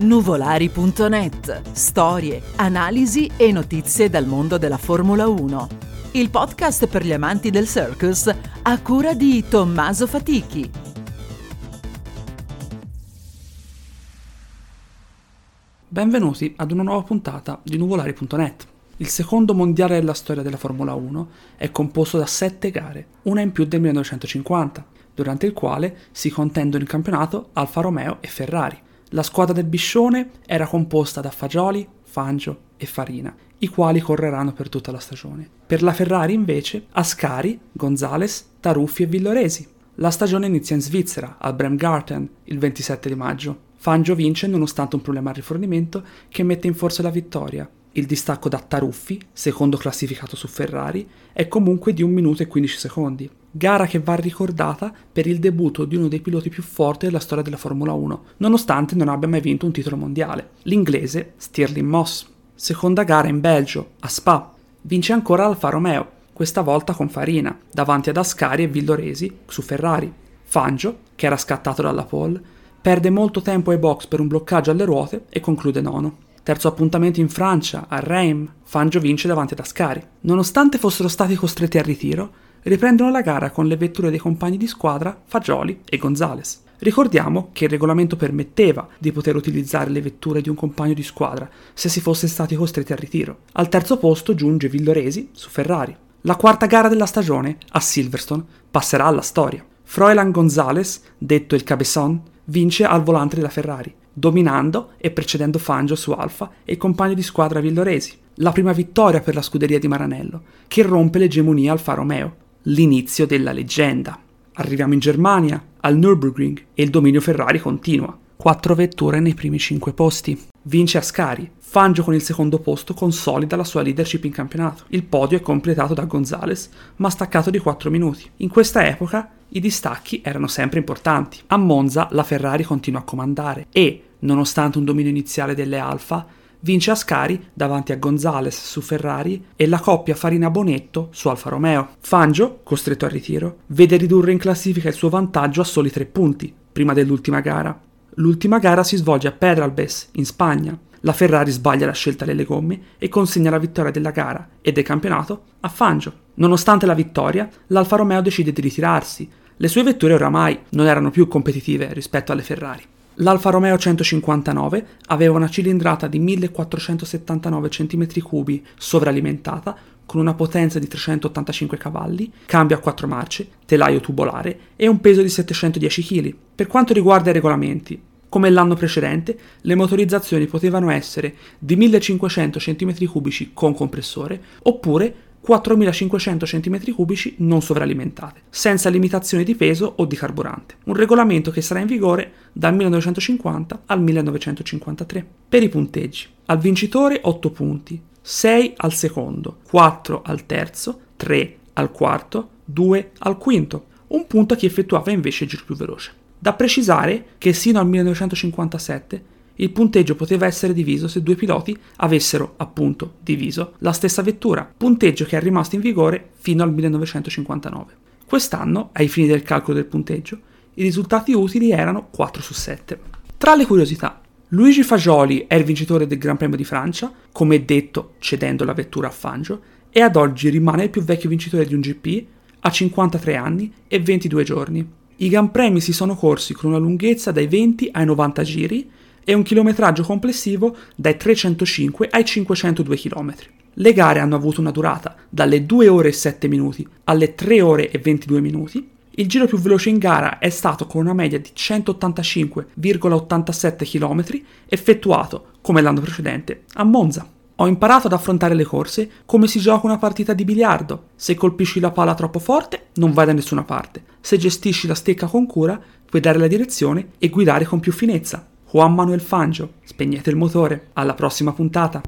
Nuvolari.net. Storie, analisi e notizie dal mondo della Formula 1. Il podcast per gli amanti del circus a cura di Tommaso Fatichi. Benvenuti ad una nuova puntata di Nuvolari.net. Il secondo mondiale della storia della Formula 1 è composto da sette gare, una in più del 1950, durante il quale si contendono il campionato Alfa Romeo e Ferrari. La squadra del Biscione era composta da Fagioli, Fangio e Farina, i quali correranno per tutta la stagione. Per la Ferrari invece Ascari, Gonzales, Taruffi e Villoresi. La stagione inizia in Svizzera, al Bremgarten, il 27 di maggio. Fangio vince nonostante un problema al rifornimento che mette in forza la vittoria. Il distacco da Taruffi, secondo classificato su Ferrari, è comunque di 1 minuto e 15 secondi. Gara che va ricordata per il debutto di uno dei piloti più forti della storia della Formula 1, nonostante non abbia mai vinto un titolo mondiale, l'inglese Stirling Moss. Seconda gara in Belgio, a Spa. Vince ancora Alfa Romeo, questa volta con Farina, davanti ad Ascari e Villoresi su Ferrari. Fangio, che era scattato dalla pole, perde molto tempo ai box per un bloccaggio alle ruote e conclude nono. Terzo appuntamento in Francia, a Reims, Fangio vince davanti ad Ascari. Nonostante fossero stati costretti al ritiro, riprendono la gara con le vetture dei compagni di squadra Fagioli e Gonzales. Ricordiamo che il regolamento permetteva di poter utilizzare le vetture di un compagno di squadra se si fosse stati costretti al ritiro. Al terzo posto giunge Villoresi su Ferrari. La quarta gara della stagione, a Silverstone, passerà alla storia. Froilan Gonzales, detto il Cabezon, vince al volante della Ferrari dominando e precedendo Fangio su Alfa e il compagno di squadra Villoresi. La prima vittoria per la scuderia di Maranello, che rompe l'egemonia Alfa Romeo, l'inizio della leggenda. Arriviamo in Germania, al Nürburgring, e il dominio Ferrari continua. Quattro vetture nei primi cinque posti. Vince Ascari. Fangio con il secondo posto consolida la sua leadership in campionato. Il podio è completato da Gonzales, ma staccato di 4 minuti. In questa epoca i distacchi erano sempre importanti. A Monza la Ferrari continua a comandare e, nonostante un dominio iniziale delle Alfa, vince Ascari davanti a Gonzales su Ferrari e la coppia Farina-Bonetto su Alfa Romeo. Fangio, costretto al ritiro, vede ridurre in classifica il suo vantaggio a soli tre punti, prima dell'ultima gara. L'ultima gara si svolge a Pedralbes, in Spagna. La Ferrari sbaglia la scelta delle gomme e consegna la vittoria della gara e del campionato a Fangio. Nonostante la vittoria, l'Alfa Romeo decide di ritirarsi. Le sue vetture oramai non erano più competitive rispetto alle Ferrari. L'Alfa Romeo 159 aveva una cilindrata di 1479 cm3 sovralimentata con una potenza di 385 cavalli, cambio a 4 marce, telaio tubolare e un peso di 710 kg. Per quanto riguarda i regolamenti, come l'anno precedente, le motorizzazioni potevano essere di 1500 cm3 con compressore oppure 4.500 cm3 non sovralimentate, senza limitazioni di peso o di carburante. Un regolamento che sarà in vigore dal 1950 al 1953. Per i punteggi, al vincitore 8 punti, 6 al secondo, 4 al terzo, 3 al quarto, 2 al quinto, un punto a chi effettuava invece il giro più veloce. Da precisare che sino al 1957 il punteggio poteva essere diviso se due piloti avessero, appunto, diviso la stessa vettura, punteggio che è rimasto in vigore fino al 1959. Quest'anno, ai fini del calcolo del punteggio, i risultati utili erano 4 su 7. Tra le curiosità, Luigi Fagioli è il vincitore del Gran Premio di Francia, come detto cedendo la vettura a Fangio, e ad oggi rimane il più vecchio vincitore di un GP a 53 anni e 22 giorni. I Gran Premi si sono corsi con una lunghezza dai 20 ai 90 giri e un chilometraggio complessivo dai 305 ai 502 km. Le gare hanno avuto una durata dalle 2 ore e 7 minuti alle 3 ore e 22 minuti. Il giro più veloce in gara è stato con una media di 185,87 km effettuato, come l'anno precedente, a Monza. Ho imparato ad affrontare le corse come si gioca una partita di biliardo. Se colpisci la palla troppo forte, non vai da nessuna parte. Se gestisci la stecca con cura, puoi dare la direzione e guidare con più finezza. Juan Manuel Fangio, spegnete il motore, alla prossima puntata.